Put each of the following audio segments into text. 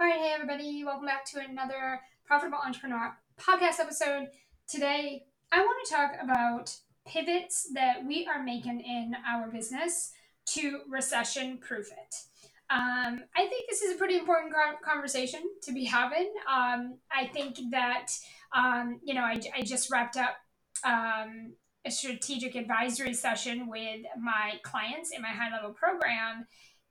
All right, hey everybody, welcome back to another Profitable Entrepreneur podcast episode. Today, I want to talk about pivots that we are making in our business to recession proof it. Um, I think this is a pretty important conversation to be having. Um, I think that, um, you know, I, I just wrapped up um, a strategic advisory session with my clients in my high level program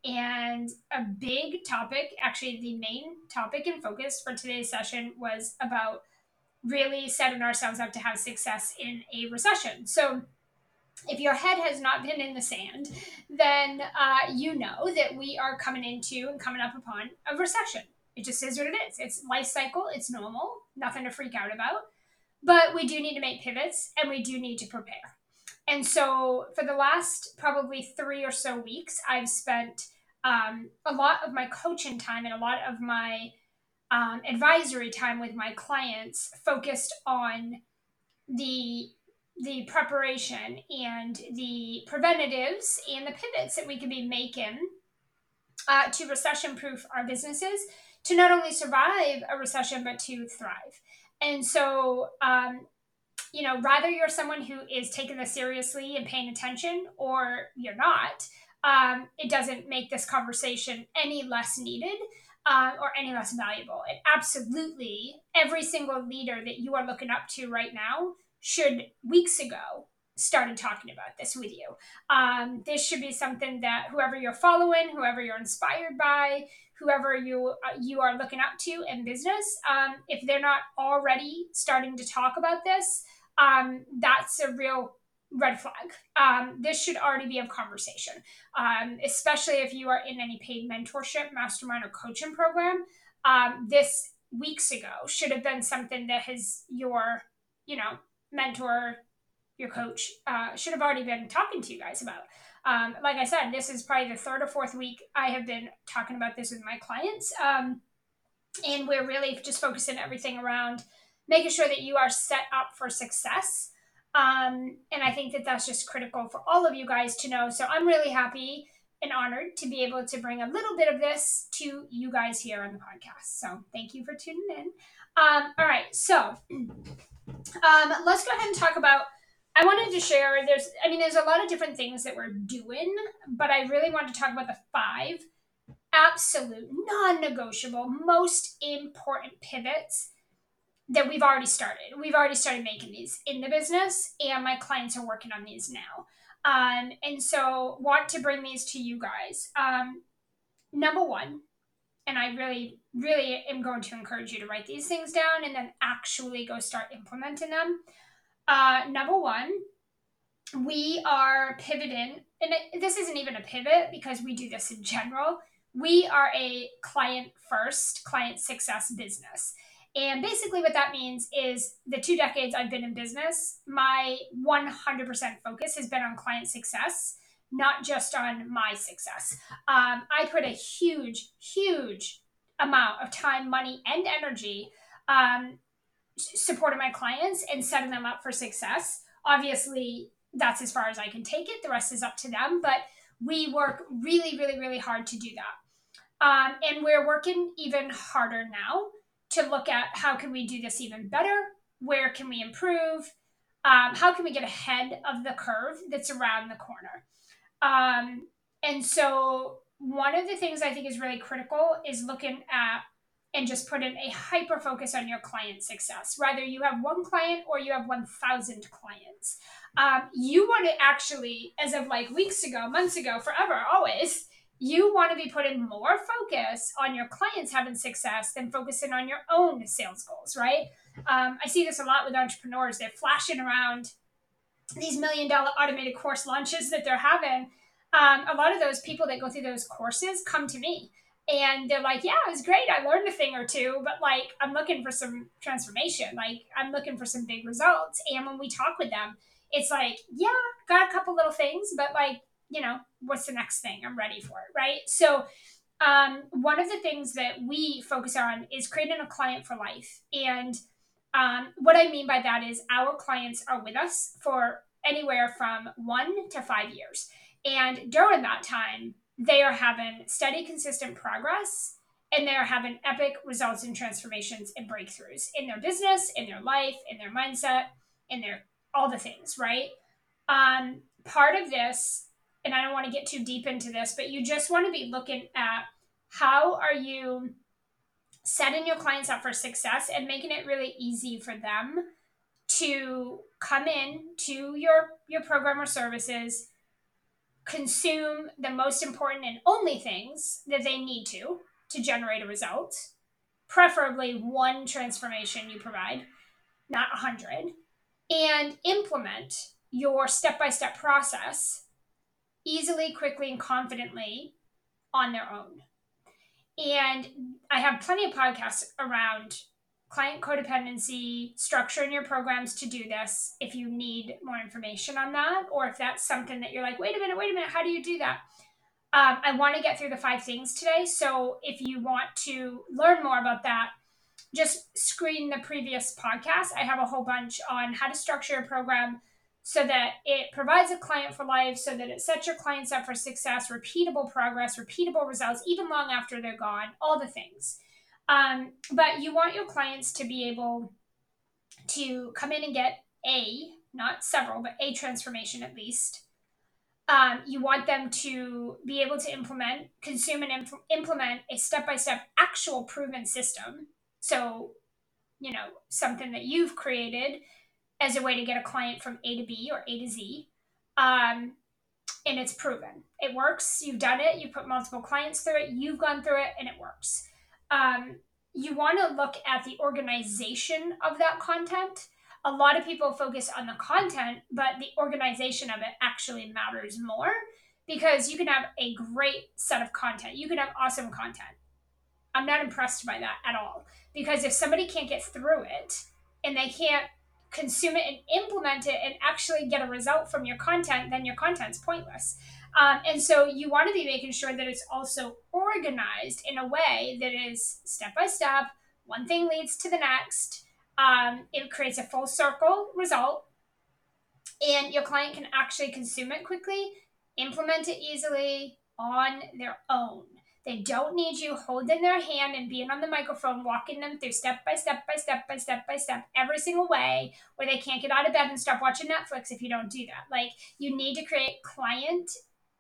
and a big topic, actually, the main topic and focus for today's session was about really setting ourselves up to have success in a recession. So, if your head has not been in the sand, then uh, you know that we are coming into and coming up upon a recession. It just is what it is. It's life cycle, it's normal, nothing to freak out about. But we do need to make pivots and we do need to prepare. And so, for the last probably three or so weeks, I've spent um, a lot of my coaching time and a lot of my um, advisory time with my clients focused on the the preparation and the preventatives and the pivots that we could be making uh, to recession proof our businesses to not only survive a recession but to thrive. And so um, you know rather you're someone who is taking this seriously and paying attention or you're not um, it doesn't make this conversation any less needed uh, or any less valuable. And absolutely, every single leader that you are looking up to right now should weeks ago started talking about this with you. Um, this should be something that whoever you're following, whoever you're inspired by, whoever you uh, you are looking up to in business, um, if they're not already starting to talk about this, um, that's a real red flag. Um, this should already be a conversation, um, especially if you are in any paid mentorship, mastermind, or coaching program. Um, this weeks ago should have been something that has your, you know, mentor, your coach uh, should have already been talking to you guys about. Um, like I said, this is probably the third or fourth week I have been talking about this with my clients. Um, and we're really just focusing everything around making sure that you are set up for success um, and I think that that's just critical for all of you guys to know. So I'm really happy and honored to be able to bring a little bit of this to you guys here on the podcast. So thank you for tuning in. Um, all right, so um, let's go ahead and talk about. I wanted to share. There's, I mean, there's a lot of different things that we're doing, but I really want to talk about the five absolute, non-negotiable, most important pivots that we've already started. We've already started making these in the business, and my clients are working on these now. Um, and so, want to bring these to you guys. Um, number one, and I really, really am going to encourage you to write these things down and then actually go start implementing them. Uh, number one, we are pivoting, and this isn't even a pivot because we do this in general. We are a client first, client success business. And basically, what that means is the two decades I've been in business, my 100% focus has been on client success, not just on my success. Um, I put a huge, huge amount of time, money, and energy um, supporting my clients and setting them up for success. Obviously, that's as far as I can take it. The rest is up to them, but we work really, really, really hard to do that. Um, and we're working even harder now to look at how can we do this even better? Where can we improve? Um, how can we get ahead of the curve that's around the corner? Um, and so one of the things i think is really critical is looking at and just putting a hyper focus on your client success. Whether you have one client or you have 1000 clients. Um, you want to actually as of like weeks ago months ago forever always you want to be putting more focus on your clients having success than focusing on your own sales goals, right? Um, I see this a lot with entrepreneurs. They're flashing around these million dollar automated course launches that they're having. Um, a lot of those people that go through those courses come to me and they're like, yeah, it was great. I learned a thing or two, but like, I'm looking for some transformation. Like, I'm looking for some big results. And when we talk with them, it's like, yeah, got a couple little things, but like, you know, what's the next thing? I'm ready for it, right? So, um, one of the things that we focus on is creating a client for life. And um, what I mean by that is our clients are with us for anywhere from one to five years. And during that time, they are having steady, consistent progress and they're having epic results and transformations and breakthroughs in their business, in their life, in their mindset, in their all the things, right? Um, part of this, and I don't want to get too deep into this, but you just want to be looking at how are you setting your clients up for success and making it really easy for them to come in to your your program or services consume the most important and only things that they need to to generate a result preferably one transformation you provide not a hundred and implement your step-by-step process easily quickly and confidently on their own and I have plenty of podcasts around client codependency, structuring your programs to do this if you need more information on that, or if that's something that you're like, wait a minute, wait a minute, how do you do that? Um, I want to get through the five things today. So if you want to learn more about that, just screen the previous podcast. I have a whole bunch on how to structure a program so that it provides a client for life, so that it sets your clients up for success, repeatable progress, repeatable results, even long after they're gone, all the things. Um, but you want your clients to be able to come in and get a, not several, but a transformation at least. Um, you want them to be able to implement, consume, and imp- implement a step by step actual proven system. So, you know, something that you've created as a way to get a client from A to B or A to Z. Um, and it's proven. It works. You've done it. You put multiple clients through it. You've gone through it and it works. Um, you want to look at the organization of that content. A lot of people focus on the content, but the organization of it actually matters more because you can have a great set of content. You can have awesome content. I'm not impressed by that at all because if somebody can't get through it and they can't consume it and implement it and actually get a result from your content, then your content's pointless. Um, and so you want to be making sure that it's also organized in a way that is step by step, one thing leads to the next. Um, it creates a full circle result, and your client can actually consume it quickly, implement it easily on their own. They don't need you holding their hand and being on the microphone, walking them through step by step by step by step by step every single way, where they can't get out of bed and stop watching Netflix if you don't do that. Like you need to create client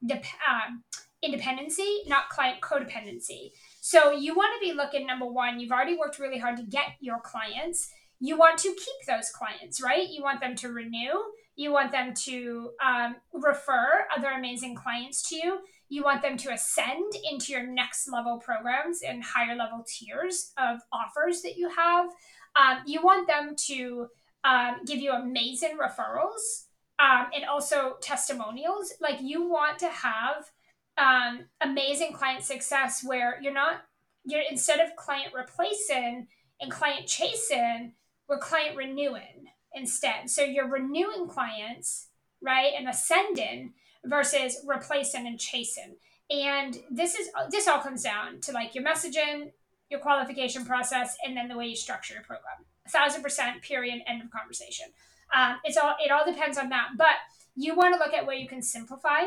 dep- um, independency, not client codependency. So you want to be looking number one. You've already worked really hard to get your clients. You want to keep those clients, right? You want them to renew. You want them to um, refer other amazing clients to you you want them to ascend into your next level programs and higher level tiers of offers that you have. Um, you want them to um, give you amazing referrals um, and also testimonials. Like you want to have um, amazing client success where you're not you're instead of client replacing and client chasing, we're client renewing instead. So you're renewing clients, right, and ascending versus replacing and chasing. And this is this all comes down to like your messaging, your qualification process, and then the way you structure your program. A thousand percent, period, end of conversation. Um, it's all it all depends on that. But you want to look at where you can simplify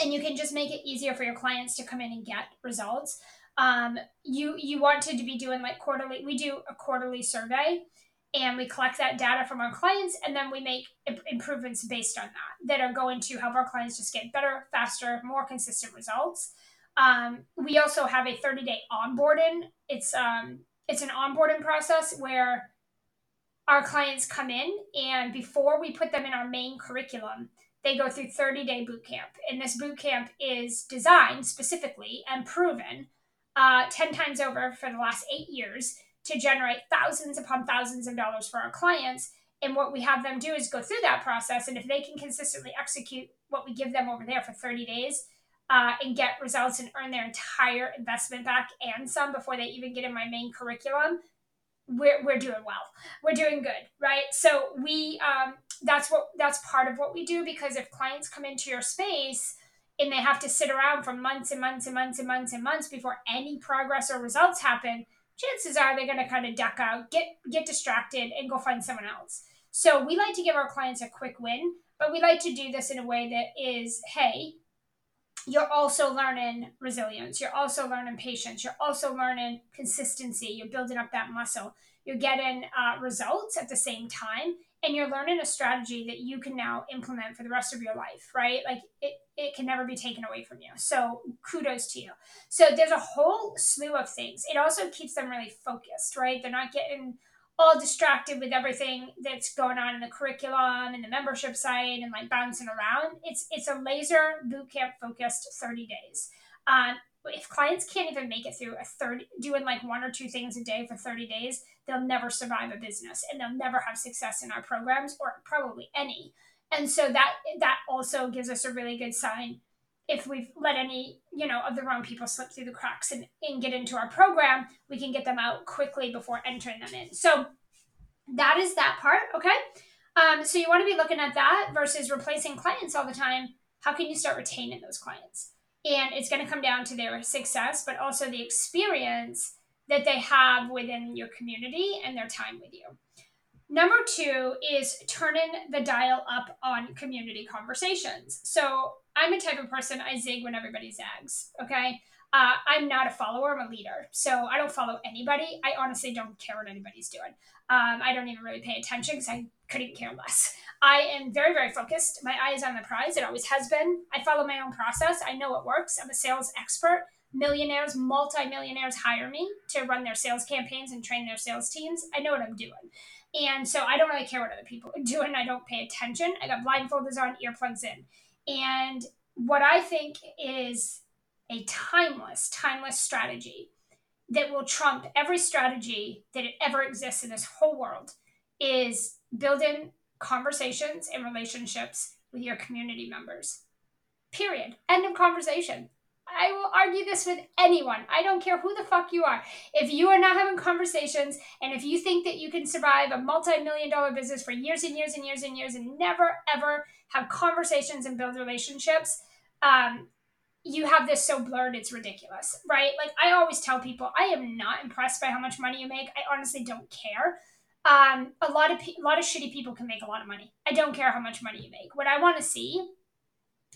and you can just make it easier for your clients to come in and get results. Um, you you want to be doing like quarterly. We do a quarterly survey and we collect that data from our clients and then we make improvements based on that that are going to help our clients just get better faster more consistent results. Um, we also have a 30 day onboarding. It's um, it's an onboarding process where our clients come in and before we put them in our main curriculum they go through 30 day boot camp. And this boot camp is designed specifically and proven uh, 10 times over for the last eight years to generate thousands upon thousands of dollars for our clients. And what we have them do is go through that process. And if they can consistently execute what we give them over there for 30 days uh, and get results and earn their entire investment back and some before they even get in my main curriculum, we're, we're doing well. We're doing good, right? So we um, that's what that's part of what we do because if clients come into your space and they have to sit around for months and months and months and months and months before any progress or results happen, chances are they're going to kind of duck out, get get distracted, and go find someone else. So we like to give our clients a quick win, but we like to do this in a way that is, hey, you're also learning resilience. You're also learning patience. You're also learning consistency. You're building up that muscle. You're getting uh, results at the same time, and you're learning a strategy that you can now implement for the rest of your life, right? Like it, it can never be taken away from you. So kudos to you. So there's a whole slew of things. It also keeps them really focused, right? They're not getting all distracted with everything that's going on in the curriculum and the membership site and like bouncing around. It's it's a laser boot camp focused 30 days. Um, if clients can't even make it through a 30 doing like one or two things a day for 30 days, they'll never survive a business and they'll never have success in our programs or probably any. And so that that also gives us a really good sign if we've let any you know of the wrong people slip through the cracks and, and get into our program we can get them out quickly before entering them in. So that is that part okay? Um, so you want to be looking at that versus replacing clients all the time. How can you start retaining those clients? And it's going to come down to their success but also the experience that they have within your community and their time with you Number two is turning the dial up on community conversations. So I'm a type of person, I zig when everybody zags. Okay. Uh, I'm not a follower, I'm a leader. So I don't follow anybody. I honestly don't care what anybody's doing. Um, I don't even really pay attention because I couldn't care less. I am very, very focused. My eye is on the prize. It always has been. I follow my own process. I know what works. I'm a sales expert. Millionaires, multimillionaires hire me to run their sales campaigns and train their sales teams. I know what I'm doing. And so I don't really care what other people are doing. I don't pay attention. I got blindfolders on, earplugs in. And what I think is a timeless, timeless strategy that will trump every strategy that ever exists in this whole world is building conversations and relationships with your community members. Period. End of conversation. I will argue this with anyone. I don't care who the fuck you are. If you are not having conversations and if you think that you can survive a multi million dollar business for years and years and years and years and never ever have conversations and build relationships, um, you have this so blurred it's ridiculous, right? Like I always tell people, I am not impressed by how much money you make. I honestly don't care. Um, a lot of pe- a lot of shitty people can make a lot of money. I don't care how much money you make. What I want to see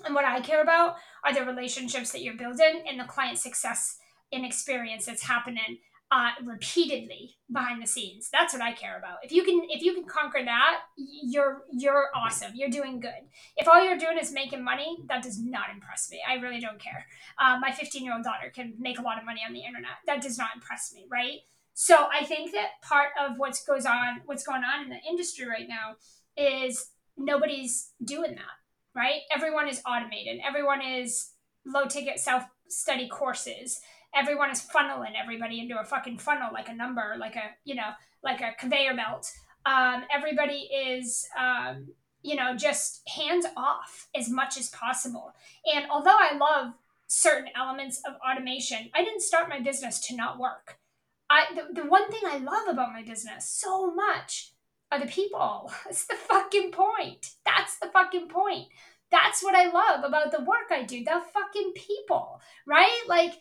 and what I care about are the relationships that you're building and the client success and experience that's happening uh, repeatedly behind the scenes. That's what I care about. If you can, if you can conquer that, you're you're awesome. You're doing good. If all you're doing is making money, that does not impress me. I really don't care. Uh, my 15 year old daughter can make a lot of money on the internet. That does not impress me, right? So I think that part of what's goes on, what's going on in the industry right now, is nobody's doing that right? Everyone is automated. Everyone is low ticket self study courses. Everyone is funneling everybody into a fucking funnel, like a number, like a you know, like a conveyor belt. Um, everybody is, um, you know, just hands off as much as possible. And although I love certain elements of automation, I didn't start my business to not work. I the, the one thing I love about my business so much are the people. That's the fucking point. That's the fucking point. That's what I love about the work I do. The fucking people, right? Like,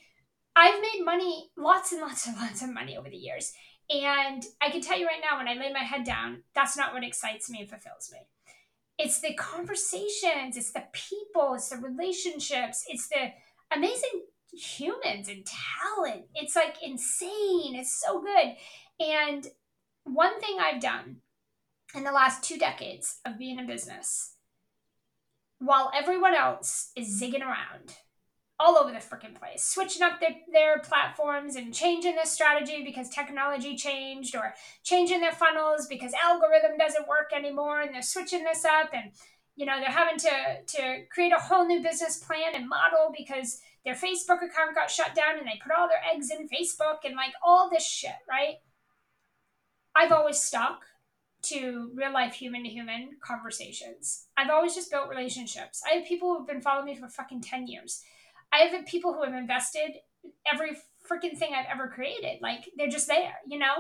I've made money, lots and lots and lots of money over the years. And I can tell you right now, when I lay my head down, that's not what excites me and fulfills me. It's the conversations, it's the people, it's the relationships, it's the amazing humans and talent. It's like insane. It's so good. And one thing I've done in the last two decades of being in business, while everyone else is zigging around all over the freaking place, switching up their, their platforms and changing their strategy because technology changed, or changing their funnels because algorithm doesn't work anymore, and they're switching this up, and you know they're having to to create a whole new business plan and model because their Facebook account got shut down and they put all their eggs in Facebook and like all this shit, right? I've always stuck to real life human to human conversations. I've always just built relationships. I have people who've been following me for fucking 10 years. I have people who have invested every freaking thing I've ever created. Like they're just there, you know?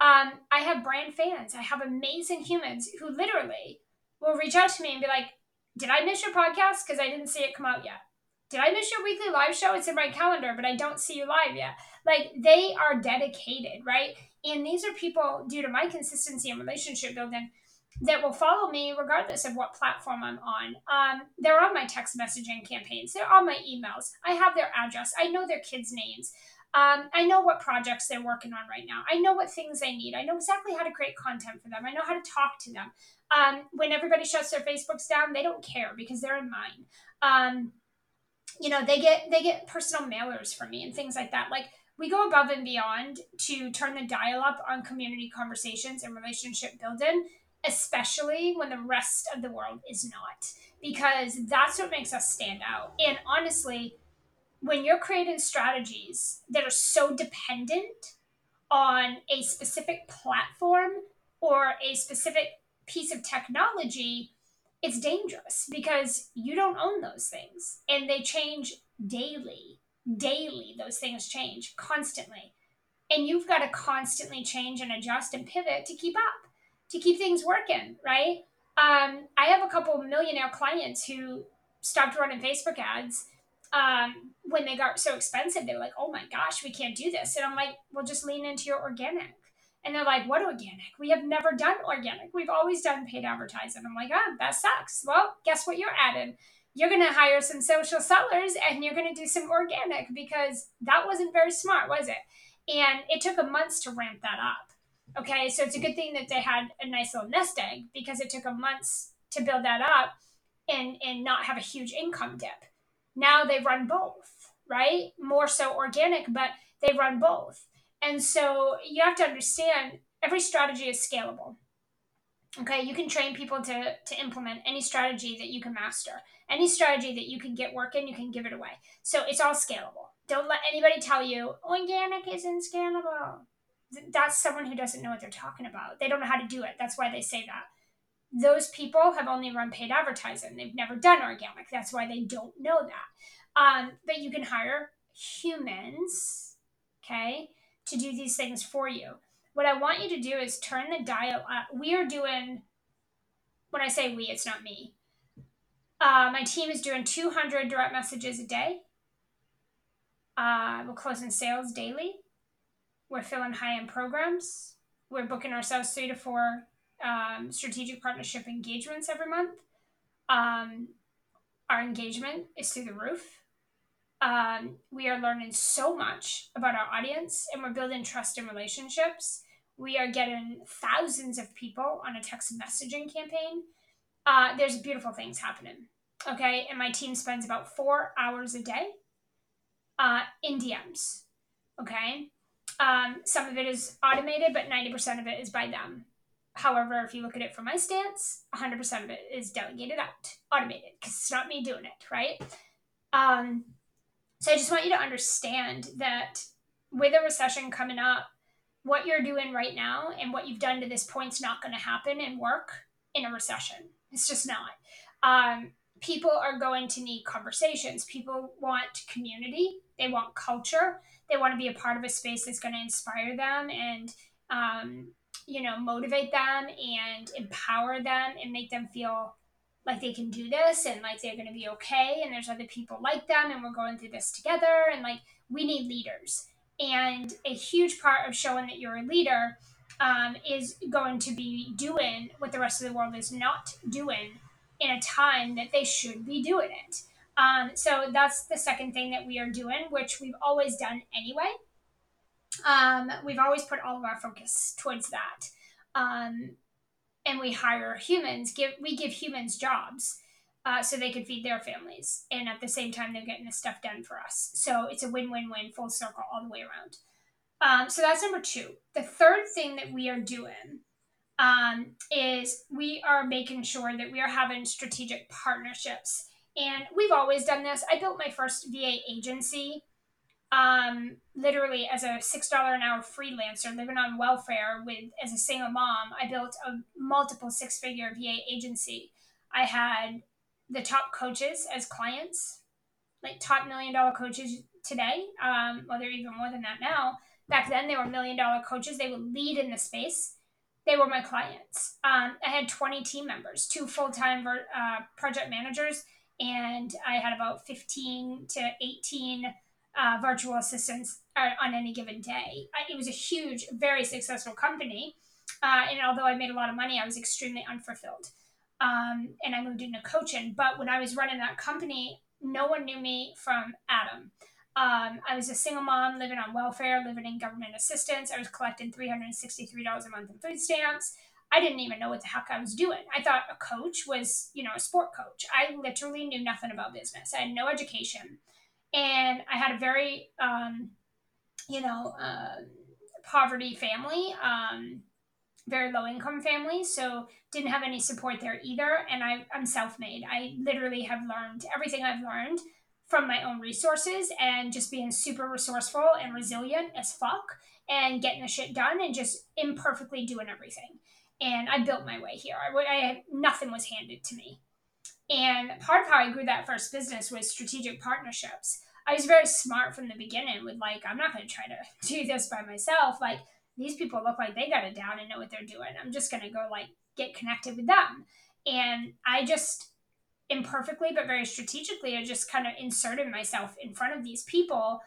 Um, I have brand fans. I have amazing humans who literally will reach out to me and be like, Did I miss your podcast? Because I didn't see it come out yet. Did I miss your weekly live show? It's in my calendar, but I don't see you live yet. Like they are dedicated, right? And these are people, due to my consistency and relationship building, that will follow me regardless of what platform I'm on. Um, they're on my text messaging campaigns, they're on my emails. I have their address, I know their kids' names. Um, I know what projects they're working on right now. I know what things they need. I know exactly how to create content for them. I know how to talk to them. Um, when everybody shuts their Facebooks down, they don't care because they're in mine. You know, they get they get personal mailers from me and things like that. Like we go above and beyond to turn the dial up on community conversations and relationship building, especially when the rest of the world is not, because that's what makes us stand out. And honestly, when you're creating strategies that are so dependent on a specific platform or a specific piece of technology, it's dangerous because you don't own those things and they change daily. Daily, those things change constantly. And you've got to constantly change and adjust and pivot to keep up, to keep things working, right? Um, I have a couple millionaire clients who stopped running Facebook ads um, when they got so expensive. They were like, oh my gosh, we can't do this. And I'm like, well, just lean into your organic. And they're like, what organic? We have never done organic. We've always done paid advertising. I'm like, ah, that sucks. Well, guess what you're adding? You're going to hire some social sellers and you're going to do some organic because that wasn't very smart, was it? And it took a months to ramp that up. Okay, so it's a good thing that they had a nice little nest egg because it took a months to build that up and and not have a huge income dip. Now they run both, right? More so organic, but they run both. And so you have to understand every strategy is scalable. Okay, you can train people to, to implement any strategy that you can master. Any strategy that you can get working, you can give it away. So it's all scalable. Don't let anybody tell you organic isn't scalable. That's someone who doesn't know what they're talking about. They don't know how to do it. That's why they say that. Those people have only run paid advertising. They've never done organic. That's why they don't know that. Um, but you can hire humans, okay, to do these things for you. What I want you to do is turn the dial up. We are doing, when I say we, it's not me. Uh, my team is doing 200 direct messages a day. Uh, we're closing sales daily. We're filling high end programs. We're booking ourselves three to four um, strategic partnership engagements every month. Um, our engagement is through the roof. Um, we are learning so much about our audience and we're building trust and relationships. We are getting thousands of people on a text messaging campaign. Uh, there's beautiful things happening. Okay. And my team spends about four hours a day uh, in DMs. Okay. Um, some of it is automated, but 90% of it is by them. However, if you look at it from my stance, 100% of it is delegated out, automated, because it's not me doing it, right? Um, so I just want you to understand that with a recession coming up, what you're doing right now and what you've done to this point is not going to happen and work in a recession. It's just not. Um, people are going to need conversations. People want community. They want culture. They want to be a part of a space that's going to inspire them and, um, you know, motivate them and empower them and make them feel like they can do this and like they're going to be okay and there's other people like them and we're going through this together and like we need leaders. And a huge part of showing that you're a leader um, is going to be doing what the rest of the world is not doing in a time that they should be doing it. Um, so that's the second thing that we are doing which we've always done anyway. Um, we've always put all of our focus towards that. Um, and we hire humans give we give humans jobs uh, so they can feed their families and at the same time they're getting the stuff done for us. So it's a win-win-win full circle all the way around. Um, so that's number two. The third thing that we are doing um, is we are making sure that we are having strategic partnerships. And we've always done this. I built my first va agency um, literally as a six dollar an hour freelancer living on welfare with as a single mom i built a multiple six figure va agency. I had the top coaches as clients like top million dollar coaches today um, well they're even more than that now. Back then they were million dollar coaches. They would lead in the space. They were my clients. Um, i had 20 team members two full-time uh, project managers and i had about 15 to 18 uh, virtual assistants uh, on any given day. It was a huge, very successful company. Uh, and although I made a lot of money, I was extremely unfulfilled. Um, and I moved into coaching. But when I was running that company, no one knew me from Adam. Um, I was a single mom living on welfare, living in government assistance. I was collecting $363 a month in food stamps. I didn't even know what the heck I was doing. I thought a coach was, you know, a sport coach. I literally knew nothing about business. I had no education. And I had a very, um, you know, uh, poverty family, um, very low income family. So didn't have any support there either. And I, I'm self made. I literally have learned everything I've learned from my own resources and just being super resourceful and resilient as fuck and getting the shit done and just imperfectly doing everything. And I built my way here. I, I nothing was handed to me. And part of how I grew that first business was strategic partnerships. I was very smart from the beginning with like, I'm not going to try to do this by myself. Like, these people look like they got it down and know what they're doing. I'm just going to go like get connected with them. And I just imperfectly but very strategically I just kind of inserted myself in front of these people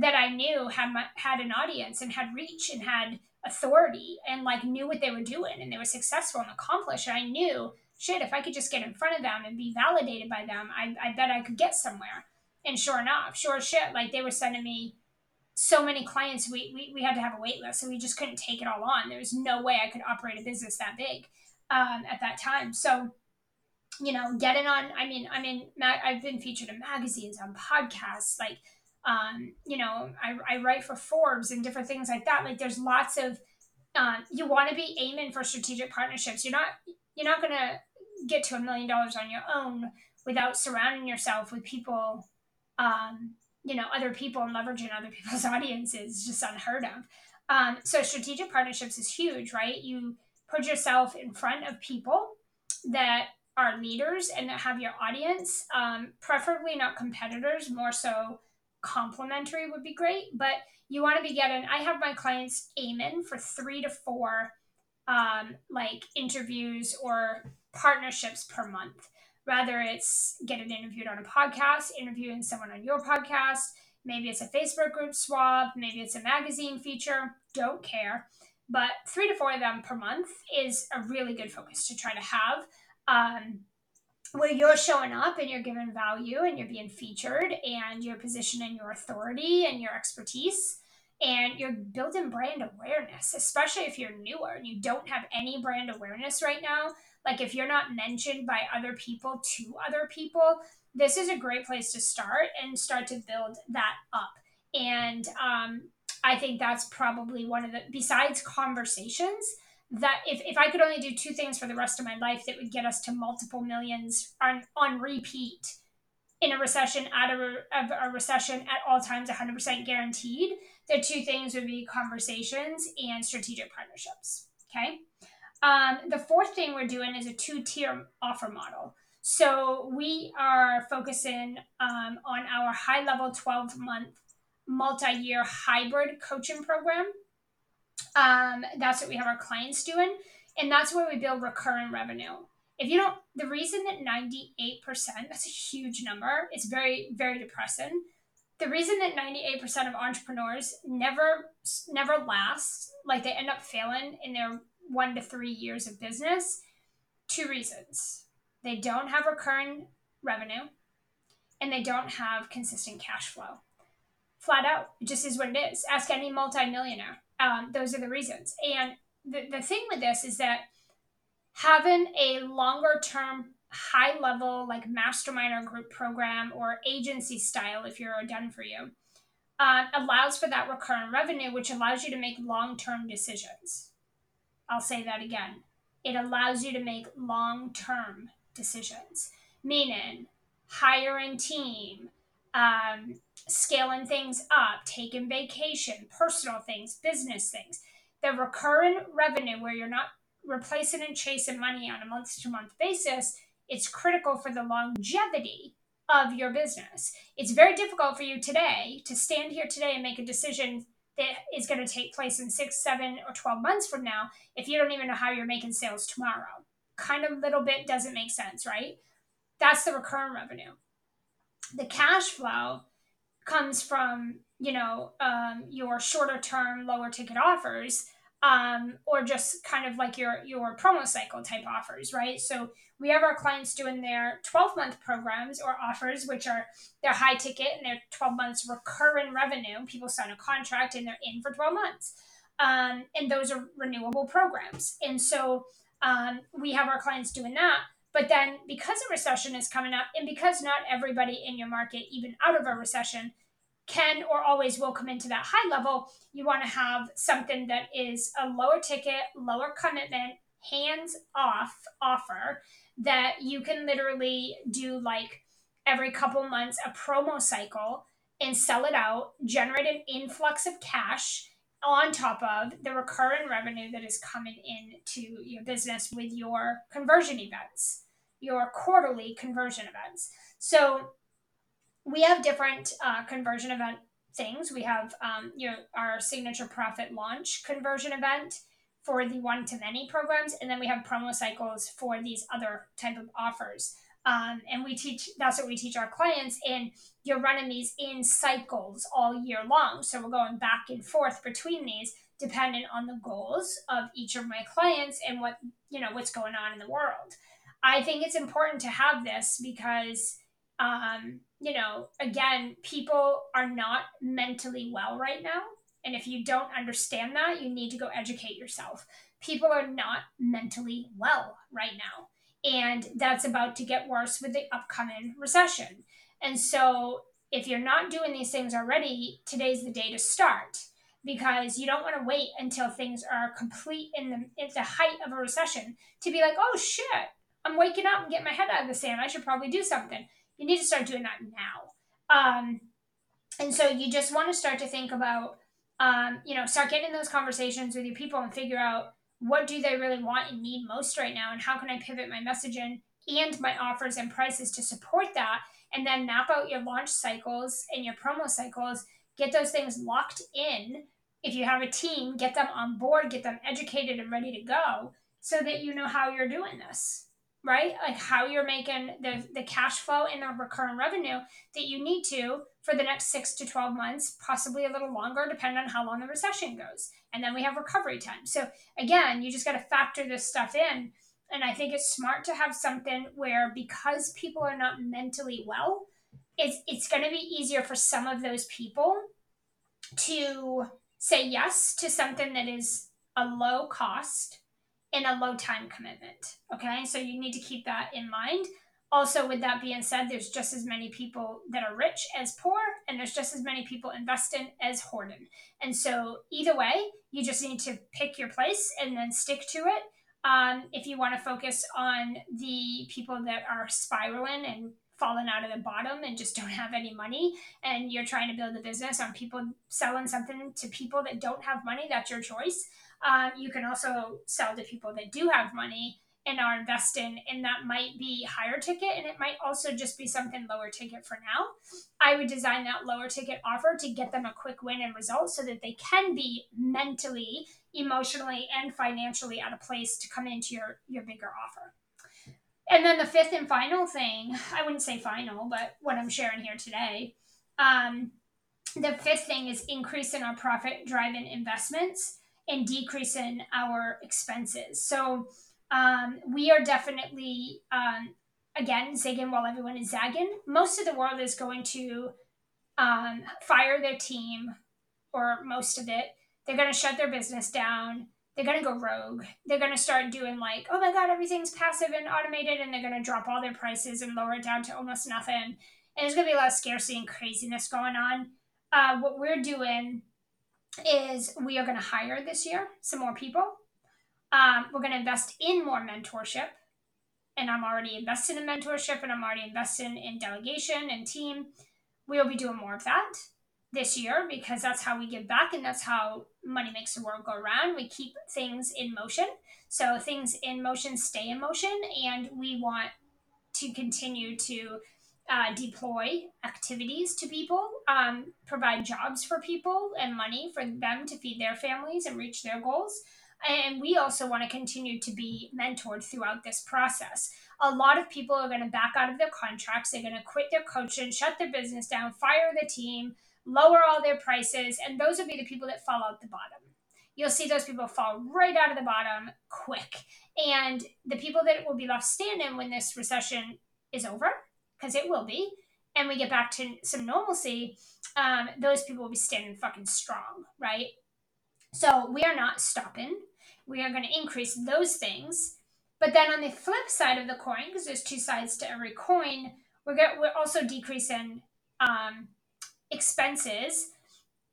that I knew had my, had an audience and had reach and had authority and like knew what they were doing and they were successful and accomplished. And I knew, shit, if I could just get in front of them and be validated by them, I, I bet I could get somewhere. And sure enough, sure shit, like they were sending me so many clients, we, we, we had to have a wait list. So we just couldn't take it all on. There was no way I could operate a business that big um, at that time. So you know, getting on. I mean, I mean, I've been featured in magazines, on podcasts, like, um, you know, I, I write for Forbes and different things like that. Like, there's lots of. Um, you want to be aiming for strategic partnerships. You're not. You're not gonna get to a million dollars on your own without surrounding yourself with people. Um, you know, other people and leveraging other people's audiences just unheard of. Um, so strategic partnerships is huge, right? You put yourself in front of people that are leaders and that have your audience, um, preferably not competitors, more so complementary would be great. But you want to be getting, I have my clients aiming for three to four um, like interviews or partnerships per month. Rather, it's getting interviewed on a podcast, interviewing someone on your podcast. Maybe it's a Facebook group swap. Maybe it's a magazine feature. Don't care. But three to four of them per month is a really good focus to try to have um, where you're showing up and you're giving value and you're being featured and you're positioning your authority and your expertise and you're building brand awareness, especially if you're newer and you don't have any brand awareness right now. Like if you're not mentioned by other people to other people, this is a great place to start and start to build that up. And um, I think that's probably one of the, besides conversations, that if, if I could only do two things for the rest of my life that would get us to multiple millions on, on repeat in a recession, out of a, of a recession at all times, 100% guaranteed, the two things would be conversations and strategic partnerships. Okay. Um, the fourth thing we're doing is a two tier offer model. So we are focusing um, on our high level 12 month multi year hybrid coaching program um, that's what we have our clients doing. And that's where we build recurring revenue. If you don't, the reason that 98%, that's a huge number, it's very, very depressing. The reason that 98% of entrepreneurs never, never last, like they end up failing in their one to three years of business, two reasons. They don't have recurring revenue and they don't have consistent cash flow. Flat out, just is what it is. Ask any multimillionaire um, those are the reasons. And the, the thing with this is that having a longer term, high level, like mastermind or group program or agency style, if you're done for you, uh, allows for that recurring revenue, which allows you to make long term decisions. I'll say that again. It allows you to make long term decisions, meaning hiring team, um, scaling things up, taking vacation, personal things, business things. The recurring revenue, where you're not replacing and chasing money on a month to month basis, it's critical for the longevity of your business. It's very difficult for you today to stand here today and make a decision that is going to take place in six, seven, or 12 months from now if you don't even know how you're making sales tomorrow. Kind of little bit doesn't make sense, right? That's the recurring revenue. The cash flow comes from you know um, your shorter term lower ticket offers um, or just kind of like your your promo cycle type offers, right? So we have our clients doing their 12 month programs or offers, which are they're high ticket and they're 12 months recurring revenue. People sign a contract and they're in for 12 months. Um, and those are renewable programs. And so um, we have our clients doing that. But then because a recession is coming up and because not everybody in your market, even out of a recession, can or always will come into that high level, you want to have something that is a lower ticket, lower commitment, hands off offer that you can literally do like every couple months a promo cycle and sell it out, generate an influx of cash on top of the recurring revenue that is coming into your business with your conversion events, your quarterly conversion events. So we have different uh, conversion event things. We have um, your our signature profit launch conversion event for the one to many programs, and then we have promo cycles for these other type of offers. Um, and we teach that's what we teach our clients and you're running these in cycles all year long so we're going back and forth between these dependent on the goals of each of my clients and what you know what's going on in the world i think it's important to have this because um, you know, again, people are not mentally well right now. And if you don't understand that, you need to go educate yourself. People are not mentally well right now. And that's about to get worse with the upcoming recession. And so, if you're not doing these things already, today's the day to start because you don't want to wait until things are complete in the, in the height of a recession to be like, oh shit, I'm waking up and getting my head out of the sand. I should probably do something you need to start doing that now. Um, and so you just want to start to think about, um, you know, start getting those conversations with your people and figure out what do they really want and need most right now, and how can I pivot my messaging and my offers and prices to support that, and then map out your launch cycles and your promo cycles. Get those things locked in. If you have a team, get them on board, get them educated and ready to go, so that you know how you're doing this right? Like how you're making the, the cash flow and the recurring revenue that you need to for the next six to 12 months, possibly a little longer, depending on how long the recession goes. And then we have recovery time. So again, you just got to factor this stuff in. And I think it's smart to have something where because people are not mentally well, it's, it's going to be easier for some of those people to say yes to something that is a low cost in a low time commitment. Okay, so you need to keep that in mind. Also, with that being said, there's just as many people that are rich as poor, and there's just as many people investing as hoarding. And so, either way, you just need to pick your place and then stick to it. Um, if you want to focus on the people that are spiraling and falling out of the bottom and just don't have any money, and you're trying to build a business on people selling something to people that don't have money, that's your choice. Um, you can also sell to people that do have money and are investing, and that might be higher ticket, and it might also just be something lower ticket for now. I would design that lower ticket offer to get them a quick win and result so that they can be mentally, emotionally, and financially at a place to come into your, your bigger offer. And then the fifth and final thing, I wouldn't say final, but what I'm sharing here today, um, the fifth thing is increasing our profit driving investments and decreasing our expenses. So um, we are definitely, um, again, zigging while everyone is zagging. Most of the world is going to um, fire their team, or most of it. They're going to shut their business down. They're going to go rogue. They're going to start doing like, oh my God, everything's passive and automated, and they're going to drop all their prices and lower it down to almost nothing. And there's going to be a lot of scarcity and craziness going on. Uh, what we're doing is we are going to hire this year some more people. Um, we're going to invest in more mentorship. And I'm already invested in mentorship and I'm already invested in delegation and team. We'll be doing more of that this year because that's how we give back and that's how money makes the world go around. We keep things in motion. So things in motion stay in motion, and we want to continue to uh, deploy activities to people, um, provide jobs for people and money for them to feed their families and reach their goals. And we also want to continue to be mentored throughout this process. A lot of people are going to back out of their contracts. They're going to quit their coaching, shut their business down, fire the team, lower all their prices. And those will be the people that fall out the bottom. you'll see those people fall right out of the bottom quick. And the people that will be left standing when this recession is over, because it will be, and we get back to some normalcy, um, those people will be standing fucking strong, right? So we are not stopping. We are going to increase those things. But then on the flip side of the coin, because there's two sides to every coin, we're get, we're also decreasing um, expenses.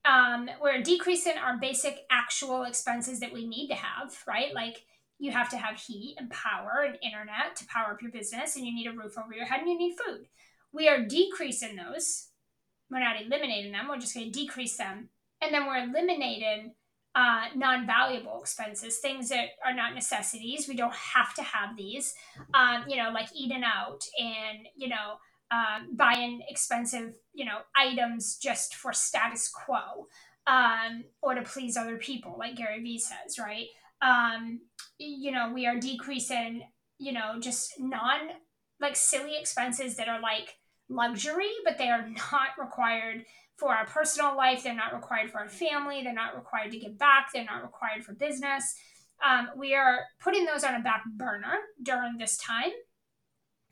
Um, we're decreasing our basic actual expenses that we need to have, right? Like you have to have heat and power and internet to power up your business, and you need a roof over your head and you need food. We are decreasing those. We're not eliminating them, we're just going to decrease them. And then we're eliminating uh, non valuable expenses, things that are not necessities. We don't have to have these, um, you know, like eating out and, you know, um, buying expensive, you know, items just for status quo um, or to please other people, like Gary Vee says, right? Um, you know, we are decreasing, you know, just non like silly expenses that are like luxury, but they are not required for our personal life. They're not required for our family. They're not required to give back. They're not required for business. Um, we are putting those on a back burner during this time.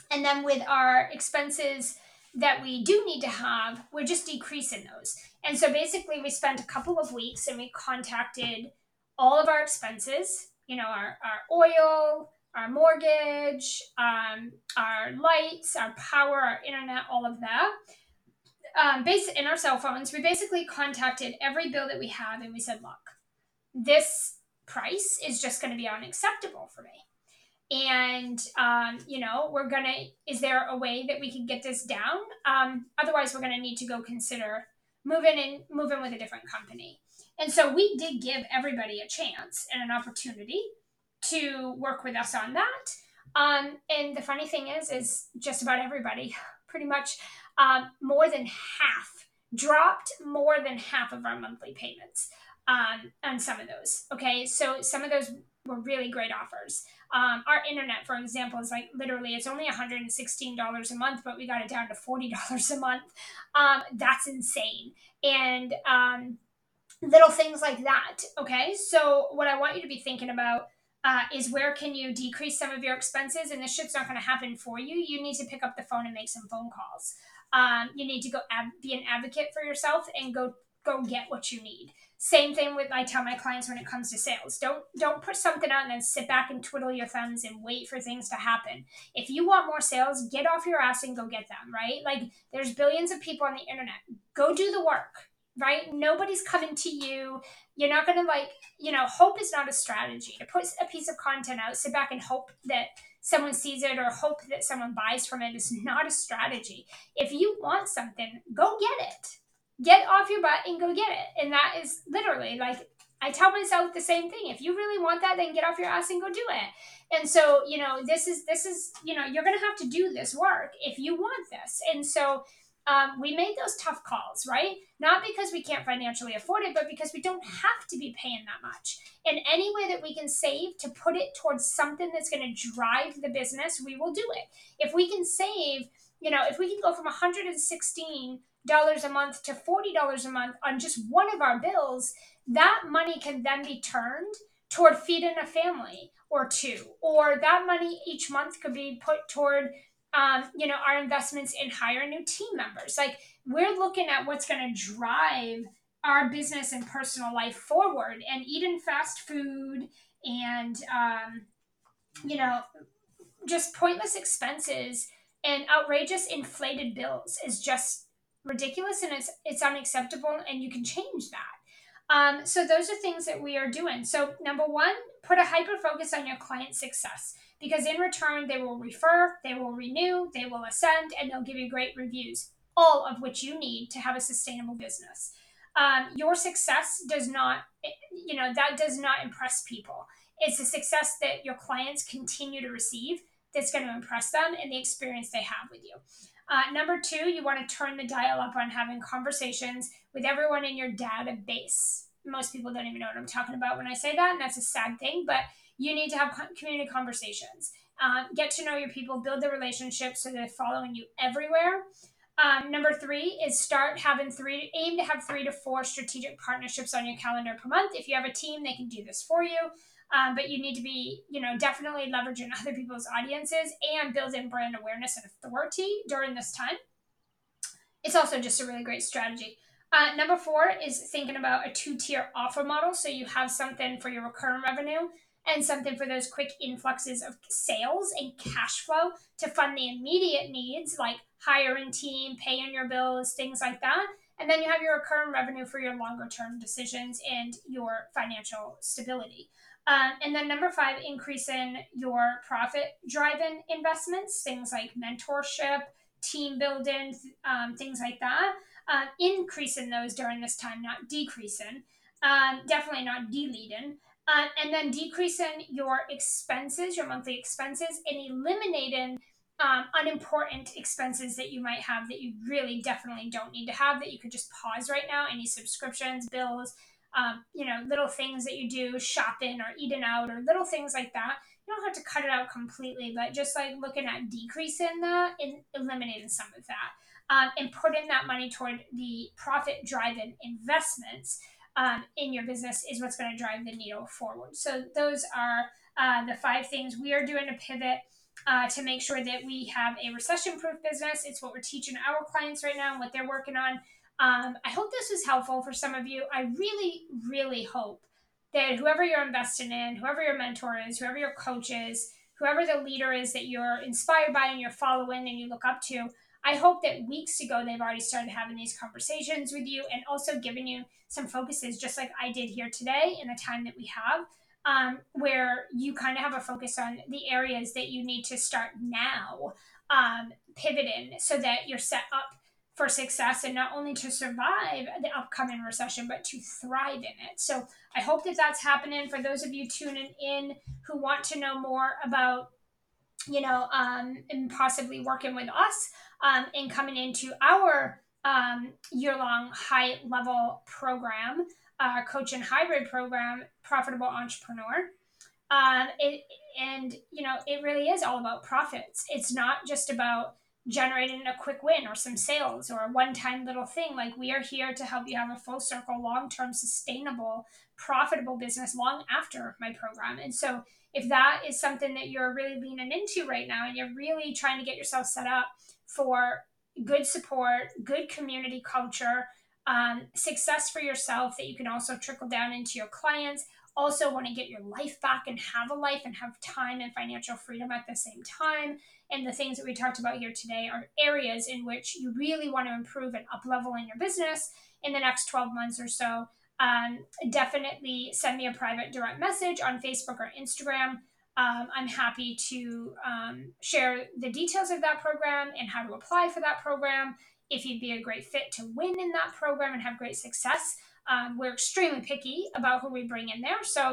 And then with our expenses that we do need to have, we're just decreasing those. And so basically, we spent a couple of weeks and we contacted all of our expenses, you know, our, our oil, our mortgage, um, our lights, our power, our internet, all of that um, basic in our cell phones, we basically contacted every bill that we have and we said, look, this price is just going to be unacceptable for me. And, um, you know, we're to, is there a way that we can get this down? Um, otherwise, we're to need to go consider moving in, moving with a different company. And so we did give everybody a chance and an opportunity to work with us on that. Um, and the funny thing is, is just about everybody pretty much um, more than half dropped more than half of our monthly payments um, on some of those. Okay, so some of those were really great offers. Um, our internet, for example, is like literally it's only $116 a month, but we got it down to $40 a month. Um, that's insane. And um, little things like that. Okay, so what I want you to be thinking about uh, is where can you decrease some of your expenses? And this shit's not going to happen for you. You need to pick up the phone and make some phone calls. Um, you need to go ab- be an advocate for yourself and go go get what you need. Same thing with i tell my clients when it comes to sales. Don't don't put something out and then sit back and twiddle your thumbs and wait for things to happen. If you want more sales get off your ass and go get them right? Like there's billions of people on the internet. Go do the work right? Nobody's coming to you. You're not going to like, you know, hope is not a strategy. To put a piece of content out, sit back and hope that someone sees it or hope that someone buys from it is not a strategy. If you want something, go get it. Get off your butt and go get it. And that is literally like I tell myself the same thing. If you really want that, then get off your ass and go do it. And so, you know, this is this is, you know, you're gonna have to do this work if you want this. And so um, we made those tough calls, right? Not because we can't financially afford it, but because we don't have to be paying that much. And any way that we can save to put it towards something that's going to drive the business, we will do it. If we can save, you know, if we can go from $116 a month to $40 a month on just one of our bills, that money can then be turned toward feeding a family or two. Or that money each month could be put toward um, you know, our investments in hire new team members. Like we're looking at what's going to drive our business and personal life forward and eating fast food and, um, you know, just pointless expenses and outrageous inflated bills is just ridiculous and it's, it's unacceptable and you can change that. Um, so those are things that we are doing. So number one, put a hyper focus on your client success because in return they will refer, they will renew, they will ascend, and they'll give you great reviews, all of which you need to have a sustainable business. Um, your success does not, you know, that does not impress people. It's the success that your clients continue to receive that's going to impress them and the experience they have with you. Uh, number two, you want to turn the dial up on having conversations with everyone in your database. Most people don't even know what I'm talking about when I say that, and that's a sad thing, but you need to have community conversations. Um, get to know your people, build the relationships so they're following you everywhere. Um, number three is start having three, aim to have three to four strategic partnerships on your calendar per month. If you have a team, they can do this for you. Um, but you need to be, you know, definitely leveraging other people's audiences and building brand awareness and authority during this time. It's also just a really great strategy. Uh, number four is thinking about a two tier offer model. So you have something for your recurring revenue and something for those quick influxes of sales and cash flow to fund the immediate needs like hiring team, paying your bills, things like that. And then you have your recurring revenue for your longer term decisions and your financial stability. Um, and then number five, increasing your profit driven investments, things like mentorship, team building, um, things like that. Uh, increasing those during this time, not decreasing. Um, definitely not deleting. Uh, and then decreasing your expenses, your monthly expenses, and eliminating um, unimportant expenses that you might have that you really definitely don't need to have that you could just pause right now. Any subscriptions, bills, um, you know, little things that you do, shopping or eating out, or little things like that. You don't have to cut it out completely, but just like looking at decreasing that and eliminating some of that. Um, and putting that money toward the profit driven investments um, in your business is what's going to drive the needle forward. So, those are uh, the five things we are doing to pivot. Uh, to make sure that we have a recession proof business. It's what we're teaching our clients right now and what they're working on. Um, I hope this was helpful for some of you. I really, really hope that whoever you're investing in, whoever your mentor is, whoever your coach is, whoever the leader is that you're inspired by and you're following and you look up to, I hope that weeks ago they've already started having these conversations with you and also giving you some focuses, just like I did here today in the time that we have, um, where you kind of have a focus on the areas that you need to start now um, pivoting so that you're set up for success and not only to survive the upcoming recession, but to thrive in it. So I hope that that's happening for those of you tuning in who want to know more about you know, um, and possibly working with us um, coming into our um, year long high level program, uh, coach and hybrid program, Profitable Entrepreneur. Um, it, and, you know, it really is all about profits. It's not just about generating a quick win or some sales or a one time little thing. Like, we are here to help you have a full circle, long term, sustainable, profitable business long after my program. And so, if that is something that you're really leaning into right now and you're really trying to get yourself set up for good support, good community culture, um, success for yourself that you can also trickle down into your clients, also want to get your life back and have a life and have time and financial freedom at the same time. And the things that we talked about here today are areas in which you really want to improve and up level in your business in the next 12 months or so um, definitely send me a private direct message on Facebook or Instagram. Um, I'm happy to um, share the details of that program and how to apply for that program. If you'd be a great fit to win in that program and have great success, um, we're extremely picky about who we bring in there. So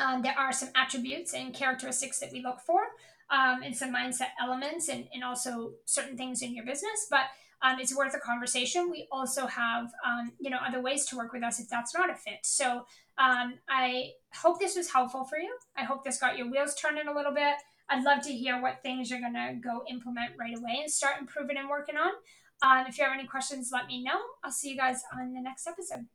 um, there are some attributes and characteristics that we look for, um, and some mindset elements, and, and also certain things in your business. But um, it's worth a conversation. We also have, um, you know, other ways to work with us if that's not a fit. So um, I hope this was helpful for you. I hope this got your wheels turning a little bit. I'd love to hear what things you're going to go implement right away and start improving and working on. Um, if you have any questions, let me know. I'll see you guys on the next episode.